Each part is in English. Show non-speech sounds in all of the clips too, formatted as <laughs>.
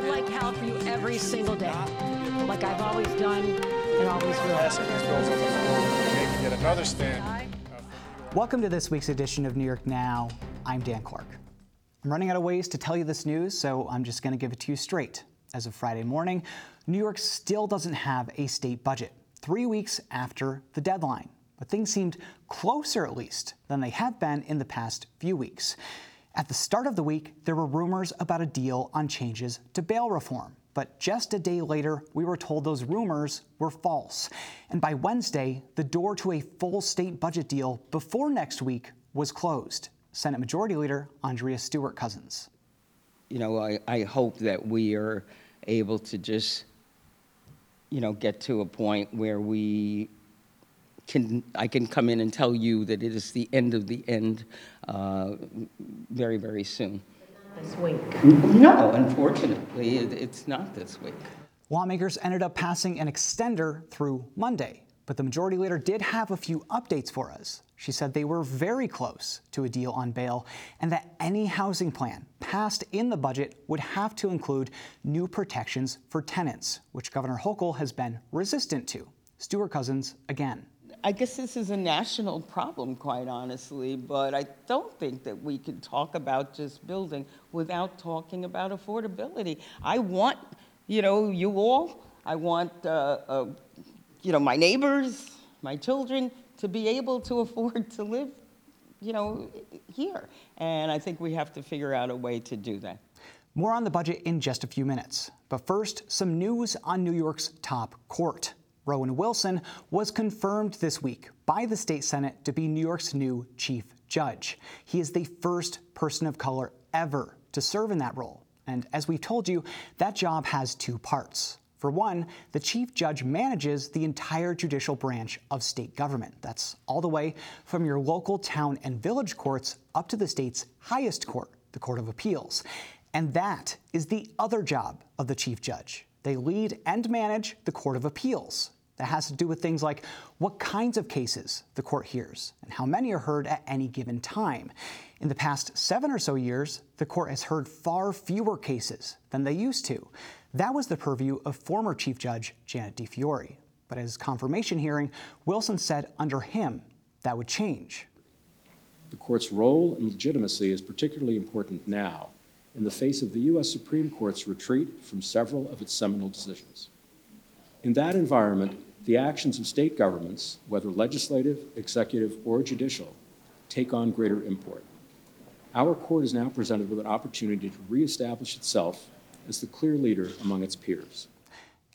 fight like hell for you every single day, like I've always done and always will. Passing these bills on the floor, making yet another stand. Welcome to this week's edition of New York Now. I'm Dan Clark. I'm running out of ways to tell you this news, so I'm just going to give it to you straight. As of Friday morning, New York still doesn't have a state budget, three weeks after the deadline. But things seemed closer, at least, than they have been in the past few weeks. At the start of the week, there were rumors about a deal on changes to bail reform. But just a day later, we were told those rumors were false. And by Wednesday, the door to a full state budget deal before next week was closed. Senate Majority Leader Andrea Stewart Cousins. You know, I, I hope that we are able to just, you know, get to a point where we can, I can come in and tell you that it is the end of the end uh, very, very soon. This week. No, unfortunately, it, it's not this week. Lawmakers ended up passing an extender through Monday, but the majority leader did have a few updates for us. She said they were very close to a deal on bail and that any housing plan passed in the budget would have to include new protections for tenants, which Governor Hochul has been resistant to. Stewart Cousins again. I guess this is a national problem, quite honestly, but I don't think that we can talk about just building without talking about affordability. I want, you know, you all, I want, uh, uh, you know, my neighbors, my children to be able to <laughs> afford to live, you know, here. And I think we have to figure out a way to do that. More on the budget in just a few minutes. But first, some news on New York's top court. Rowan Wilson was confirmed this week by the state Senate to be New York's new chief judge. He is the first person of color ever to serve in that role. And as we've told you, that job has two parts. For one, the chief judge manages the entire judicial branch of state government. That's all the way from your local town and village courts up to the state's highest court, the Court of Appeals. And that is the other job of the chief judge. They lead and manage the Court of Appeals, that has to do with things like what kinds of cases the court hears and how many are heard at any given time. In the past seven or so years, the court has heard far fewer cases than they used to. That was the purview of former Chief Judge Janet DiFiore. But at his confirmation hearing, Wilson said under him that would change. The court's role and legitimacy is particularly important now in the face of the U.S. Supreme Court's retreat from several of its seminal decisions. In that environment, the actions of state governments, whether legislative, executive, or judicial, take on greater import. Our court is now presented with an opportunity to reestablish itself as the clear leader among its peers.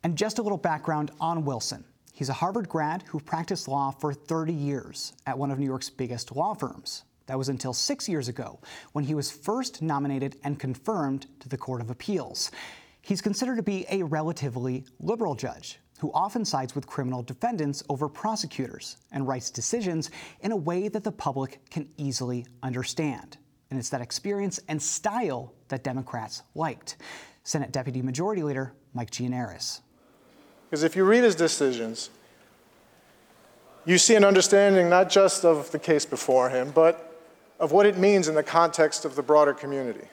And just a little background on Wilson. He's a Harvard grad who practiced law for 30 years at one of New York's biggest law firms. That was until six years ago when he was first nominated and confirmed to the Court of Appeals. He's considered to be a relatively liberal judge who often sides with criminal defendants over prosecutors and writes decisions in a way that the public can easily understand. And it's that experience and style that Democrats liked. Senate Deputy Majority Leader Mike Gianaris. Because if you read his decisions, you see an understanding not just of the case before him, but of what it means in the context of the broader community.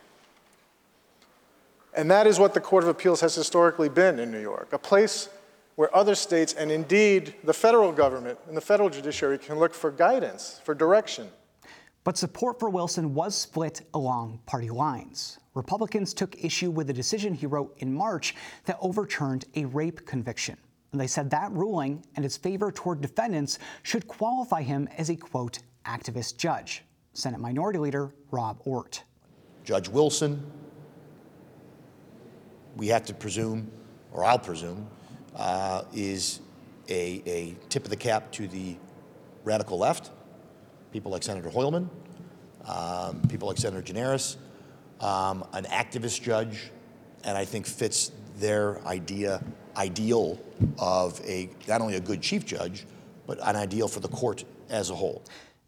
And that is what the Court of Appeals has historically been in New York a place where other states, and indeed the federal government and the federal judiciary, can look for guidance, for direction. But support for Wilson was split along party lines. Republicans took issue with a decision he wrote in March that overturned a rape conviction. And they said that ruling and its favor toward defendants should qualify him as a, quote, activist judge. Senate Minority Leader Rob Ortt. Judge Wilson, we have to presume, or I'll presume, uh, is a, a tip of the cap to the radical left, people like Senator Hoylman, um, people like Senator Gianaris, um, an activist judge, and I think fits their idea ideal of a not only a good chief judge, but an ideal for the court as a whole.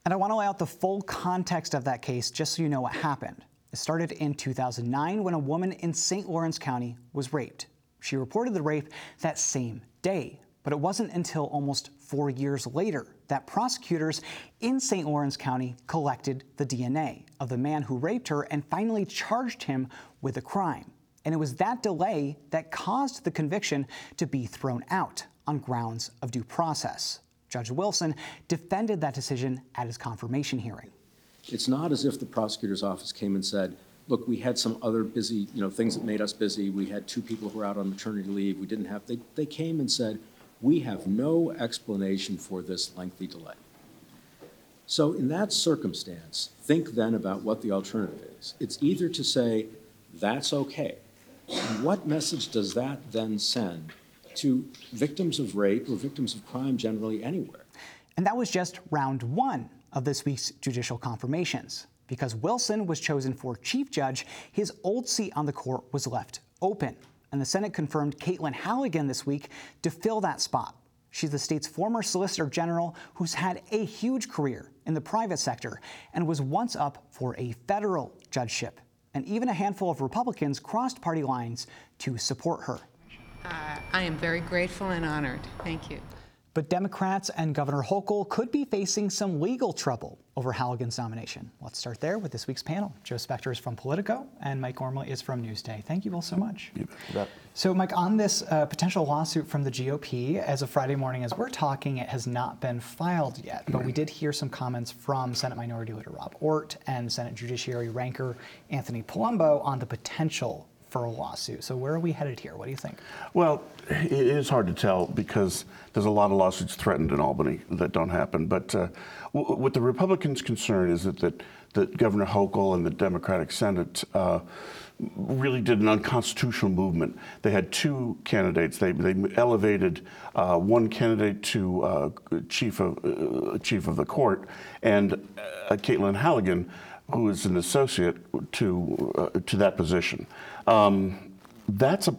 And I want to lay out the full context of that case just so you know what happened. It started in 2009 when a woman in St. Lawrence County was raped. She reported the rape that same day, but it wasn't until almost four years later that prosecutors in St. Lawrence County collected the DNA of the man who raped her and finally charged him with the crime. And it was that delay that caused the conviction to be thrown out on grounds of due process. Judge Wilson defended that decision at his confirmation hearing. It's not as if the prosecutor's office came and said, look, we had some other busy, you know, things that made us busy. We had two people who were out on maternity leave. We didn't have, they, they came and said, we have no explanation for this lengthy delay. So in that circumstance, think then about what the alternative is. It's either to say, that's okay. What message does that then send to victims of rape or victims of crime generally anywhere? And that was just round one of this week's judicial confirmations. Because Wilson was chosen for chief judge, his old seat on the court was left open. And the Senate confirmed Caitlin Halligan this week to fill that spot. She's the state's former Solicitor General who's had a huge career in the private sector and was once up for a federal judgeship. And even a handful of Republicans crossed party lines to support her. Uh, I am very grateful and honored. Thank you. But Democrats and Governor Hochul could be facing some legal trouble over Halligan's nomination. Let's start there with this week's panel. Joe Spector is from Politico, and Mike Gormley is from Newsday. Thank you both so much. So, Mike, on this uh, potential lawsuit from the GOP, as of Friday morning, as we're talking, it has not been filed yet. But we did hear some comments from Senate Minority Leader Rob Ortt and Senate Judiciary Ranker Anthony Palumbo on the potential for a lawsuit. So, where are we headed here? What do you think? Well, it is hard to tell because there's a lot of lawsuits threatened in Albany that don't happen. But uh, what the Republicans' concern is that, that, that Governor Hochul and the Democratic Senate uh, really did an unconstitutional movement. They had two candidates. They, they elevated uh, one candidate to uh, chief of uh, chief of the court, and uh, Caitlin Halligan, who is an associate, to uh, to that position. Um, that's a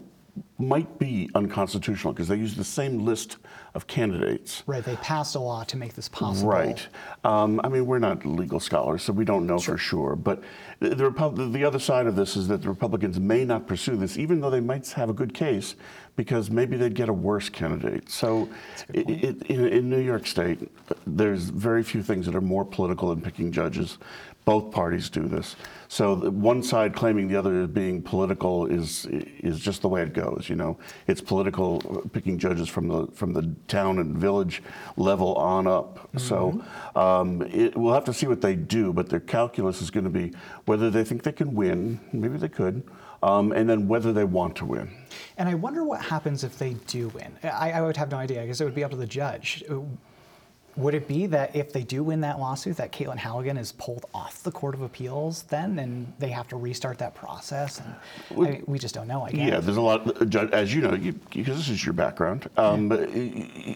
might be unconstitutional because they use the same list of candidates. Right, they passed a law to make this possible. Right. Um, I mean, we're not legal scholars, so we don't know for sure. But the, the, the other side of this is that the Republicans may not pursue this, even though they might have a good case, because maybe they'd get a worse candidate. So, it, it, in, in New York State, there's very few things that are more political than picking judges. Both parties do this. So one side claiming the other as being political is is just the way it goes. You know, it's political picking judges from the from the town and village level on up. So um, it, we'll have to see what they do. But their calculus is going to be whether they think they can win. Maybe they could. Um, and then whether they want to win. And I wonder what happens if they do win. I, I would have no idea. I guess it would be up to the judge. Would it be that if they do win that lawsuit, that Caitlin Halligan is pulled off the Court of Appeals then, and they have to restart that process? And I mean, we just don't know. I guess. Yeah, there's a lot, Judge, as you know, you, because this is your background, um, uh,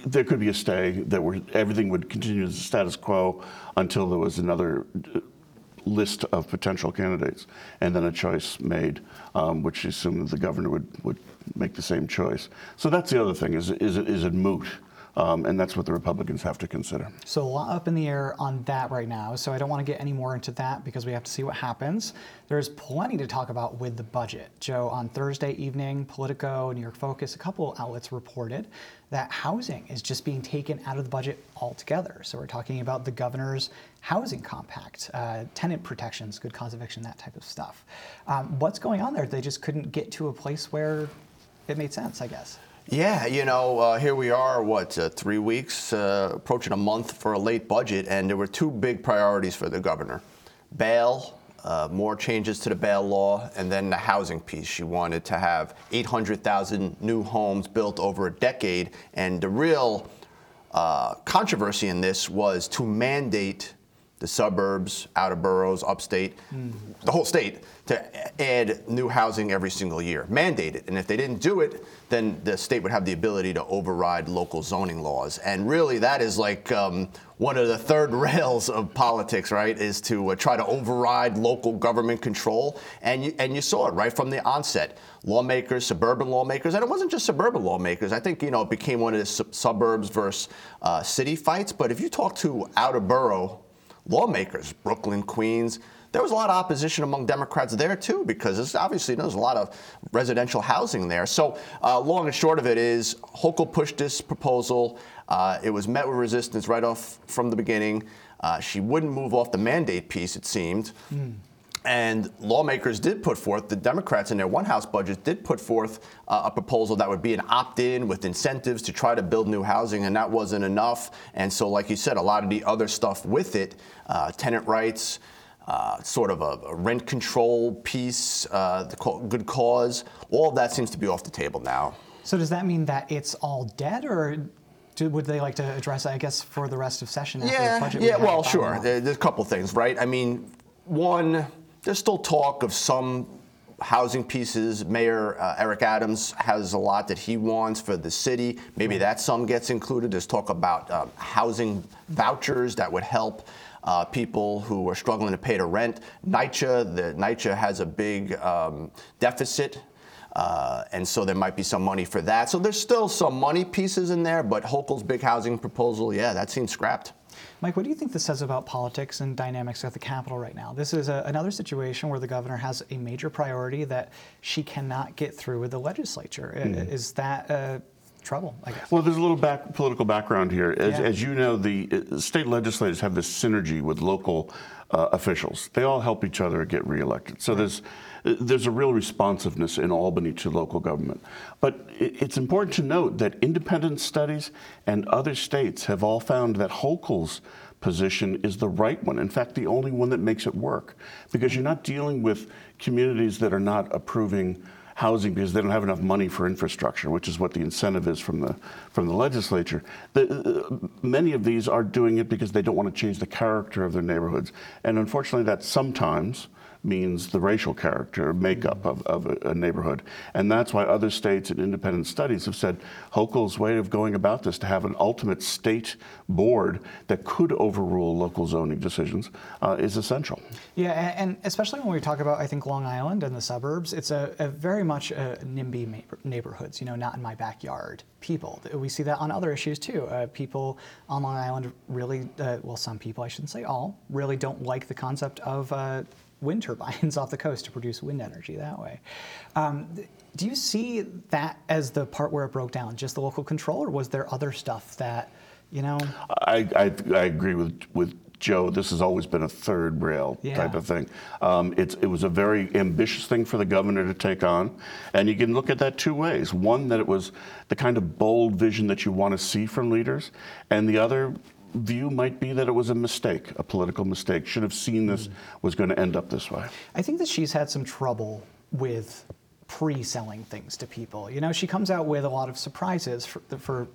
there could be a stay that were, everything would continue as the status quo until there was another list of potential candidates, and then a choice made, um, which assumed that the governor would, would make the same choice. So that's the other thing, is, is, it, is it moot? Um, and that's what the Republicans have to consider. So a lot up in the air on that right now. So I don't want to get any more into that because we have to see what happens. There's plenty to talk about with the budget. Joe, on Thursday evening, Politico, New York Focus, a couple outlets reported that housing is just being taken out of the budget altogether. So we're talking about the governor's housing compact, uh, tenant protections, good cause eviction, that type of stuff. Um, what's going on there? They just couldn't get to a place where it made sense, I guess. Yeah, you know, uh, here we are, what, uh, three weeks, uh, approaching a month for a late budget, and there were two big priorities for the governor bail, uh, more changes to the bail law, and then the housing piece. She wanted to have 800,000 new homes built over a decade, and the real uh, controversy in this was to mandate the suburbs, outer boroughs, upstate, the whole state, to add new housing every single year, mandated. And if they didn't do it, then the state would have the ability to override local zoning laws. And really, that is like um, one of the third <laughs> rails of politics, right? Is to uh, try to override local government control. And you, and you saw it right from the onset. Lawmakers, suburban lawmakers, and it wasn't just suburban lawmakers. I think you know it became one of the sub- suburbs versus uh, city fights. But if you talk to outer borough lawmakers, Brooklyn, Queens. There was a lot of opposition among Democrats there too, because obviously there's a lot of residential housing there. So, uh, long and short of it is, Hochul pushed this proposal. Uh, it was met with resistance right off from the beginning. Uh, she wouldn't move off the mandate piece, it seemed. And lawmakers did put forth, the Democrats in their one House budget did put forth uh, a proposal that would be an opt in with incentives to try to build new housing, and that wasn't enough. And so, like you said, a lot of the other stuff with it, uh, tenant rights, uh, sort of a, a rent control piece, uh, the co- good cause, all of that seems to be off the table now. So does that mean that it's all dead, or do, would they like to address it, I guess, for the rest of session after the Yeah, budget? we yeah. have Well, sure. There's a couple things, right? I mean, one, there's still talk of some housing pieces. Mayor uh, Eric Adams has a lot that he wants for the city. Maybe that some gets included. There's talk about um, housing vouchers that would help. Uh, people who are struggling to pay the rent. NYCHA, the NYCHA has a big um, deficit uh, and so there might be some money for that. So there's still some money pieces in there, but Hochul's big housing proposal, yeah, that seems scrapped. Mike, what do you think this says about politics and dynamics at the Capitol right now? This is a, another situation where the governor has a major priority that she cannot get through with the legislature. I- Is that uh, trouble, I guess? Well, there's a little back, political background here. As, Yeah. as you know, the uh, state legislators have this synergy with local uh, officials. They all help each other get reelected. So there's uh, there's a real responsiveness in Albany to local government. But it's important to note that independent studies and other states have all found that Hochul's position is the right one. In fact, the only one that makes it work, because you're not dealing with communities that are not approving housing because they don't have enough money for infrastructure, which is what the incentive is from the from the legislature. The, uh, many of these are doing it because they don't want to change the character of their neighborhoods, and unfortunately, that sometimes means the racial character makeup of, of a, a neighborhood, and that's why other states and independent studies have said Hochul's way of going about this to have an ultimate state board that could overrule local zoning decisions uh, is essential. Yeah, and especially when we talk about, I think, Long Island and the suburbs, it's a, a very much a NIMBY neighbor- neighborhoods, you know, not in my backyard people. We see that on other issues too. Uh, people on Long Island really, uh, well, some people, I shouldn't say all, really don't like the concept of uh, wind turbines <laughs> off the coast to produce wind energy that way. Um, do you see that as the part where it broke down, just the local control, or was there other stuff that, you know? I, I, I agree with, with Joe. This has always been a third rail Yeah. type of thing. Um, it's, it was a very ambitious thing for the governor to take on. And you can look at that two ways. One, that it was the kind of bold vision that you want to see from leaders. And the other view might be that it was a mistake, a political mistake. Should have seen this was going to end up this way. I think that she's had some trouble with pre-selling things to people. You know, she comes out with a lot of surprises for, for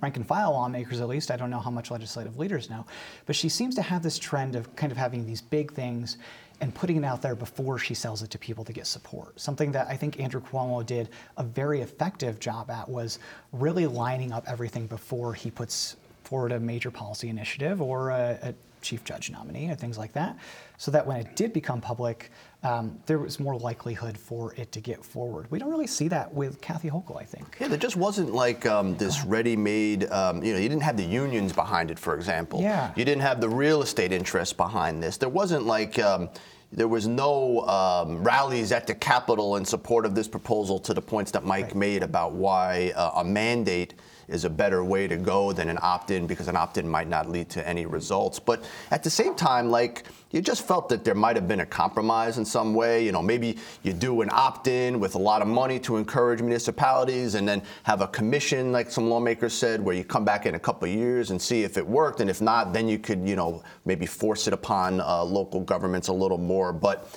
rank and file lawmakers, at least. I don't know how much legislative leaders know, but she seems to have this trend of kind of having these big things and putting it out there before she sells it to people to get support. Something that I think Andrew Cuomo did a very effective job at was really lining up everything before he puts forward a major policy initiative or a, a chief judge nominee or things like that, so that when it did become public, um, there was more likelihood for it to get forward. We don't really see that with Kathy Hochul, I think. Yeah, there just wasn't like um, this ready-made. Um, you know, you didn't have the unions behind it, for example. Yeah. You didn't have the real estate interests behind this. There wasn't like. Um, there was no um, rallies at the Capitol in support of this proposal to the points that Mike made about why uh, a mandate is a better way to go than an opt-in because an opt-in might not lead to any results. But at the same time, like you just felt that there might have been a compromise in some way. You know, maybe you do an opt-in with a lot of money to encourage municipalities, and then have a commission, like some lawmakers said, where you come back in a couple years and see if it worked, and if not, then you could, you know, maybe force it upon uh, local governments a little more. But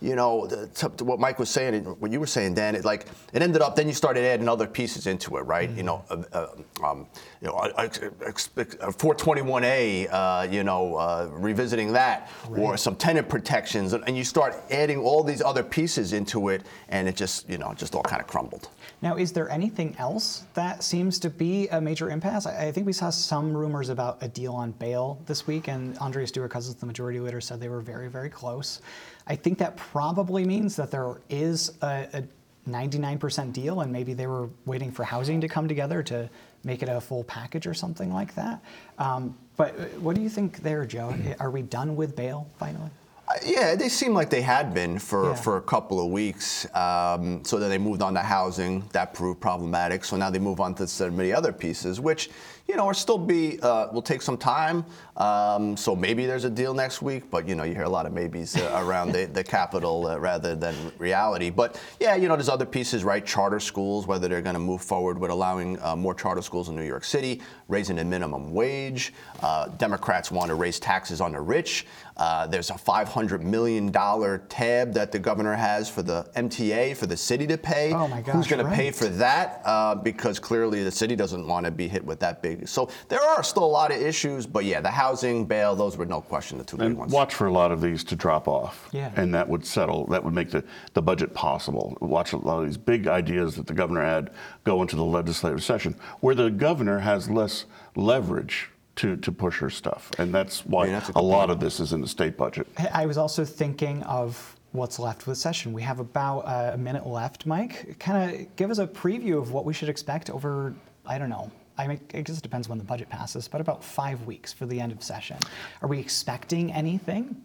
you know, the, to, to what Mike was saying, and what you were saying, Dan, it like it ended up. Then you started adding other pieces into it, right? You know, uh, uh, um, you know, uh, ex- ex- ex- uh, 421A, uh, you know, uh, revisiting that, or some tenant protections, and, and you start adding all these other pieces into it, and it just, you know, just all kind of crumbled. Now, is there anything else that seems to be a major impasse? I, I think we saw some rumors about a deal on bail this week, and Andrea Stewart Cousins, the majority leader, said they were very, very close. I think that probably means that there is a, a 99% deal, and maybe they were waiting for housing to come together to make it a full package or something like that. Um, but uh, what do you think there, Joe? Are we done with bail finally? Uh, Yeah, they seem like they had been for, Yeah. for a couple of weeks. Um, so then they moved on to housing. That proved problematic. So now they move on to so many other pieces, which, you know, or still be, uh, will take some time. Um, so maybe there's a deal next week, but you know, you hear a lot of maybes uh, around the, the Capitol uh, rather than reality. But yeah, you know, there's other pieces, right? Charter schools, whether they're going to move forward with allowing uh, more charter schools in New York City, raising the minimum wage. Uh, Democrats want to raise taxes on the rich. Uh, there's a $500 million tab that the governor has for the MTA for the city to pay. Oh my gosh, Who's going to pay for that? Uh, because clearly the city doesn't want to be hit with that big. So there are still a lot of issues, but yeah, the housing bail, those were no question the two big ones. watch for a lot of these to drop off. Yeah. And that would settle, that would make the, the budget possible. Watch a lot of these big ideas that the governor had go into the legislative session, where the governor has less leverage to, to push her stuff. And that's why mean, that's a a lot point. of this is in the state budget. I was also thinking of what's left with session. We have about uh, a minute left, Mike. Kind of give us a preview of what we should expect over, I don't know. I mean, it depends when the budget passes, but about five weeks for the end of session. Are we expecting anything?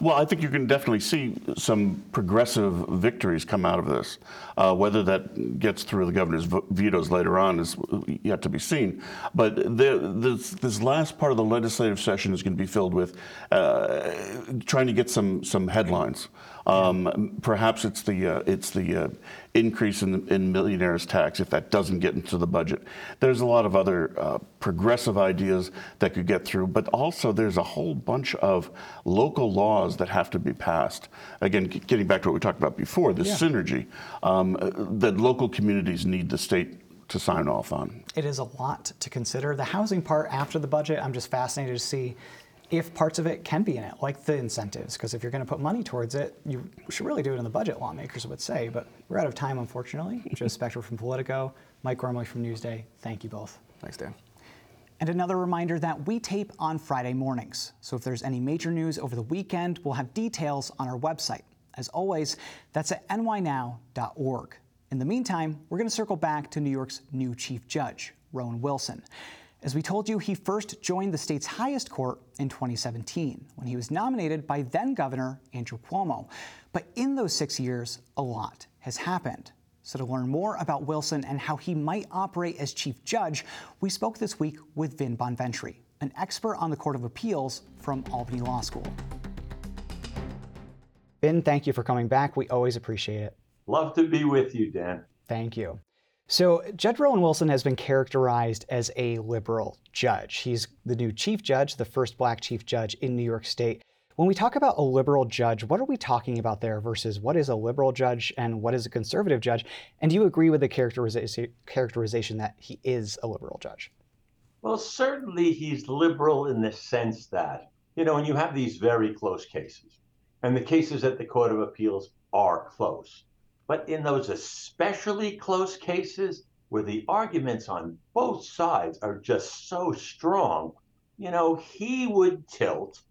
Well, I think you can definitely see some progressive victories come out of this. Uh, whether that gets through the governor's vetoes later on is yet to be seen. But the, this, this last part of the legislative session is going to be filled with uh, trying to get some some headlines. Um, perhaps it's the uh, it's the uh, increase in, in millionaires tax if that doesn't get into the budget. There's a lot of other uh, progressive ideas that could get through, but also there's a whole bunch of local laws that have to be passed. Again, getting back to what we talked about before, the synergy um, uh, that local communities need the state to sign off on. It is a lot to consider. The housing part after the budget, I'm just fascinated to see if parts of it can be in it, like the incentives. Because if you're going to put money towards it, you should really do it in the budget, lawmakers would say. But we're out of time, unfortunately. <laughs> Joe Spector from Politico, Mike Gormley from Newsday. Thank you both. Thanks, Dan. And another reminder that we tape on Friday mornings. So if there's any major news over the weekend, we'll have details on our website. As always, that's at nynow.org. In the meantime, we're going to circle back to New York's new chief judge, Rowan Wilson. As we told you, he first joined the state's highest court in 2017 when he was nominated by then Governor Andrew Cuomo. But in those six years, a lot has happened. So, to learn more about Wilson and how he might operate as chief judge, we spoke this week with Vin Bonventre, an expert on the Court of Appeals from Albany Law School. Vin, thank you for coming back. We always appreciate it. Love to be with you, Dan. Thank you. So, Judge Rowan Wilson has been characterized as a liberal judge. He's the new chief judge, the first black chief judge in New York State. When we talk about a liberal judge, what are we talking about there versus what is a liberal judge and what is a conservative judge? And do you agree with the characteriza- characterization that he is a liberal judge? Well, certainly he's liberal in the sense that, you know, when you have these very close cases, and the cases at the Court of Appeals are close, but in those especially close cases where the arguments on both sides are just so strong, you know, he would tilt,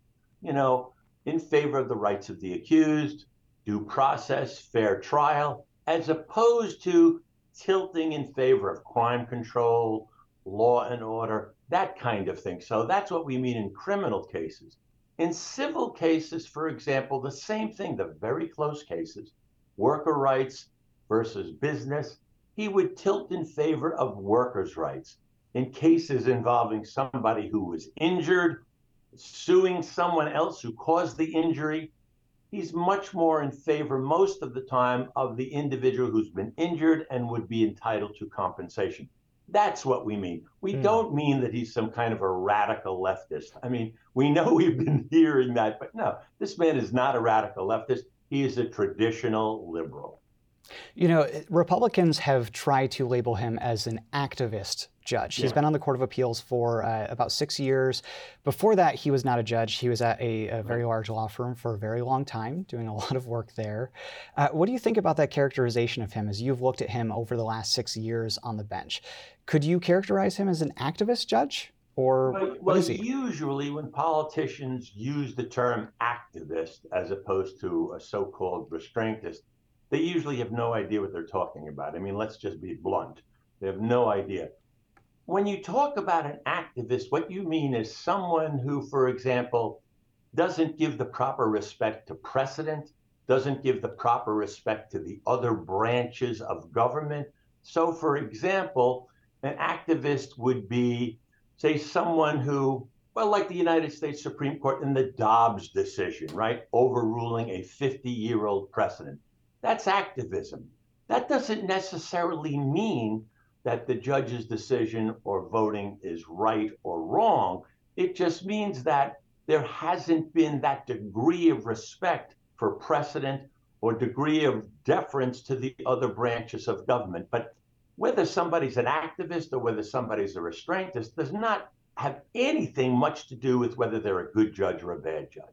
you know, in favor of the rights of the accused, due process, fair trial, as opposed to tilting in favor of crime control, law and order, that kind of thing. So that's what we mean in criminal cases. In civil cases, for example, the same thing, the very close cases, worker rights versus business, he would tilt in favor of workers' rights. In cases involving somebody who was injured, suing someone else who caused the injury, he's much more in favor most of the time of the individual who's been injured and would be entitled to compensation. That's what we mean. We Hmm. don't mean that he's some kind of a radical leftist. I mean, we know <laughs> we've been hearing that, but no, this man is not a radical leftist. He is a traditional liberal. You know, Republicans have tried to label him as an activist judge. He's Yeah. been on the Court of Appeals for uh, about six years. Before that, he was not a judge. He was at a, a very large law firm for a very long time, doing a <laughs> lot of work there. Uh, what do you think about that characterization of him as you've looked at him over the last six years on the bench? Could you characterize him as an activist judge? Or Well, well, usually when politicians use the term activist as opposed to a so-called restraintist, they usually have no idea what they're talking about. I mean, let's just be blunt. They have no idea. When you talk about an activist, what you mean is someone who, for example, doesn't give the proper respect to precedent, doesn't give the proper respect to the other branches of government. So, for example, an activist would be say, someone who, well, like the United States Supreme Court in the Dobbs decision, right, overruling a 50 year old precedent. That's activism. That doesn't necessarily mean that the judge's decision or voting is right or wrong. It just means that there hasn't been that degree of respect for precedent or degree of deference to the other branches of government. But whether somebody's an activist or whether somebody's a restraintist does, not have anything much to do with whether they're a good judge or a bad judge.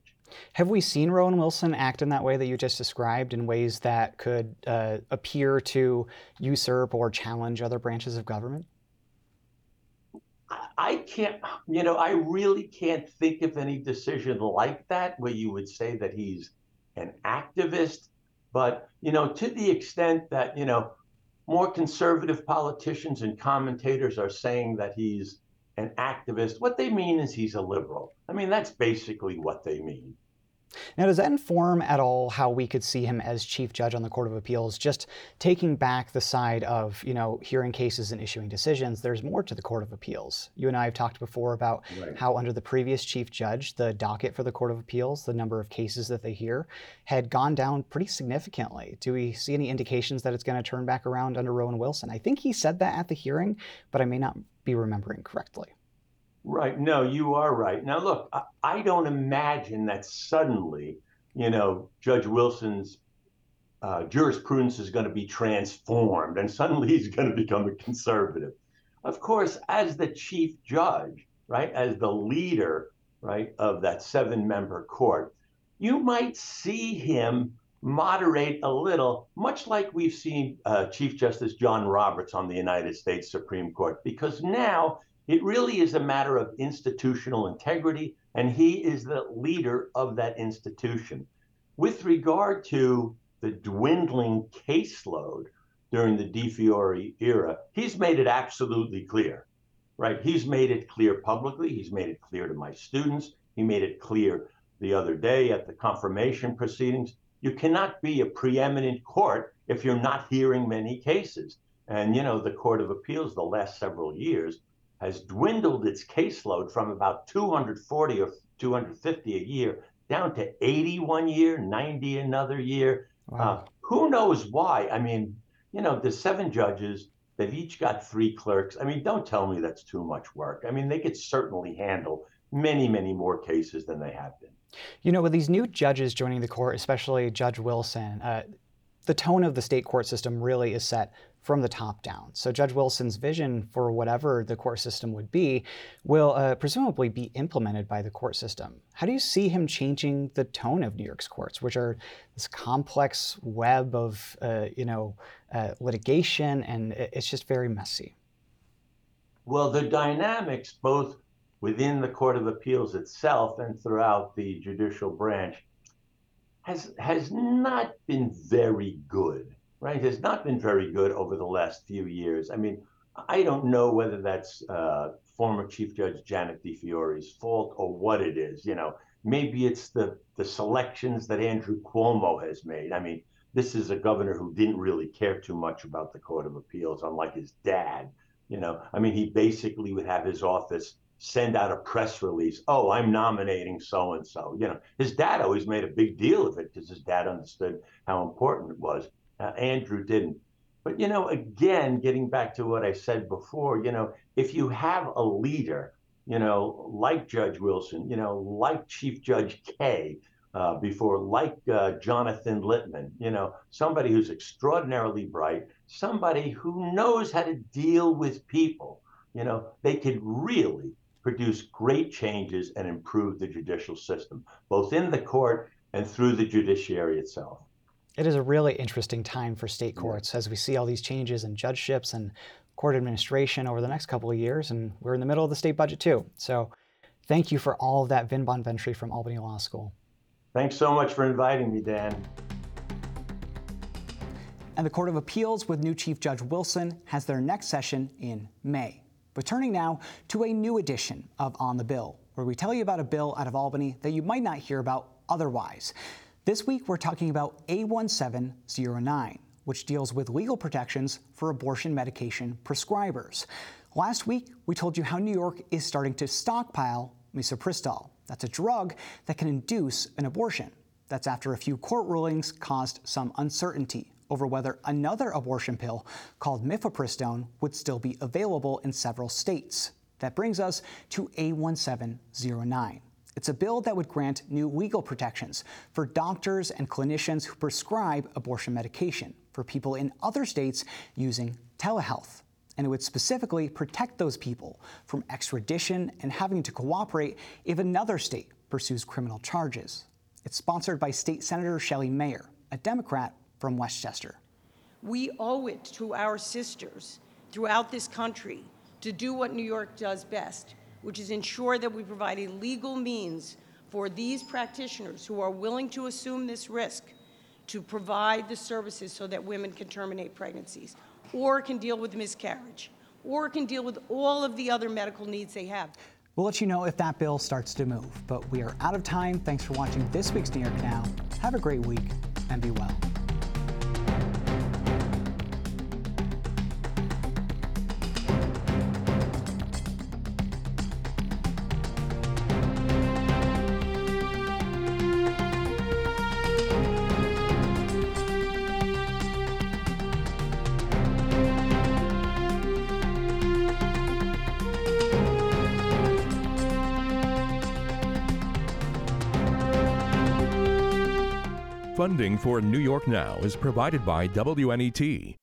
Have we seen Rowan Wilson act in that way that you just described in ways that could uh, appear to usurp or challenge other branches of government? I can't, you know, I really can't think of any decision like that where you would say that he's an activist. But, you know, to the extent that, you know, more conservative politicians and commentators are saying that he's an activist, what they mean is he's a liberal. I mean, that's basically what they mean. Now, does that inform at all how we could see him as chief judge on the Court of Appeals? Just taking back the side of, you know, hearing cases and issuing decisions, there's more to the Court of Appeals. You and I have talked before about right. how under the previous chief judge, the docket for the Court of Appeals, the number of cases that they hear, had gone down pretty significantly. Do we see any indications that it's going to turn back around under Rowan Wilson? I think he said that at the hearing, but I may not be remembering correctly. Right. No, you are right. Now, look, I, I don't imagine that suddenly, you know, Judge Wilson's uh, jurisprudence is going to be transformed and suddenly <laughs> he's going to become a conservative. Of course, as the chief judge, right, as the leader, right, of that seven member court, you might see him moderate a little, much like we've seen uh, Chief Justice John Roberts on the United States Supreme Court, because now it really is a matter of institutional integrity, and he is the leader of that institution. With regard to the dwindling caseload during the DiFiore era, he's made it absolutely clear, right? He's made it clear publicly. He's made it clear to my students. He made it clear the other day at the confirmation proceedings. You cannot be a preeminent court if you're not hearing many cases. And, you know, the Court of Appeals the last several years has dwindled its caseload from about 240 or 250 a year down to 80 one year, 90 another year. Wow. Uh, who knows why? I mean, you know, the seven judges, they've each got three clerks. I mean, don't tell me that's too much work. I mean, they could certainly handle many, many more cases than they have been. You know, with these new judges joining the court, especially Judge Wilson, uh, the tone of the state court system really is set from the top down. So Judge Wilson's vision for whatever the court system would be will uh, presumably be implemented by the court system. How do you see him changing the tone of New York's courts, which are this complex web of uh, you know uh, litigation, and it's just very messy? Well, the dynamics both within the Court of Appeals itself and throughout the judicial branch has has not been very good right, has not been very good over the last few years. I mean, I don't know whether that's uh, former Chief Judge Janet DiFiore's fault or what it is. You know, maybe it's the the selections that Andrew Cuomo has made. I mean, this is a governor who didn't really care too much about the Court of Appeals, unlike his dad. You know, I mean, he basically would have his office send out a press release. Oh, I'm nominating so and so. You know, his dad always made a big deal of it because his dad understood how important it was. Uh, Andrew didn't. But, you know, again, getting back to what I said before, you know, if you have a leader, you know, like Judge Wilson, you know, like Chief Judge Kaye, uh, before, like uh, Jonathan Lippman, you know, somebody who's extraordinarily bright, somebody who knows how to deal with people, you know, they could really produce great changes and improve the judicial system, both in the court and through the judiciary itself. It is a really interesting time for state courts as we see all these changes in judgeships and court administration over the next couple of years, and we're in the middle of the state budget too. So thank you for all of that, Vin Bonventre from Albany Law School. Thanks so much for inviting me, Dan. And the Court of Appeals with new Chief Judge Wilson has their next session in May. But turning now to a new edition of On the Bill, where we tell you about a bill out of Albany that you might not hear about otherwise. This week, we're talking about A1709, which deals with legal protections for abortion medication prescribers. Last week, we told you how New York is starting to stockpile misoprostol. That's a drug that can induce an abortion. That's after a few court rulings caused some uncertainty over whether another abortion pill called mifepristone would still be available in several states. That brings us to A1709. It's a bill that would grant new legal protections for doctors and clinicians who prescribe abortion medication for people in other states using telehealth. And it would specifically protect those people from extradition and having to cooperate if another state pursues criminal charges. It's sponsored by State Senator Shelley Mayer, a Democrat from Westchester. We owe it to our sisters throughout this country to do what New York does best, which is ensure that we provide a legal means for these practitioners who are willing to assume this risk to provide the services so that women can terminate pregnancies or can deal with miscarriage or can deal with all of the other medical needs they have. We'll let you know if that bill starts to move, but we are out of time. Thanks for watching this week's New York Now. Have a great week and be well. For New York Now is provided by WNET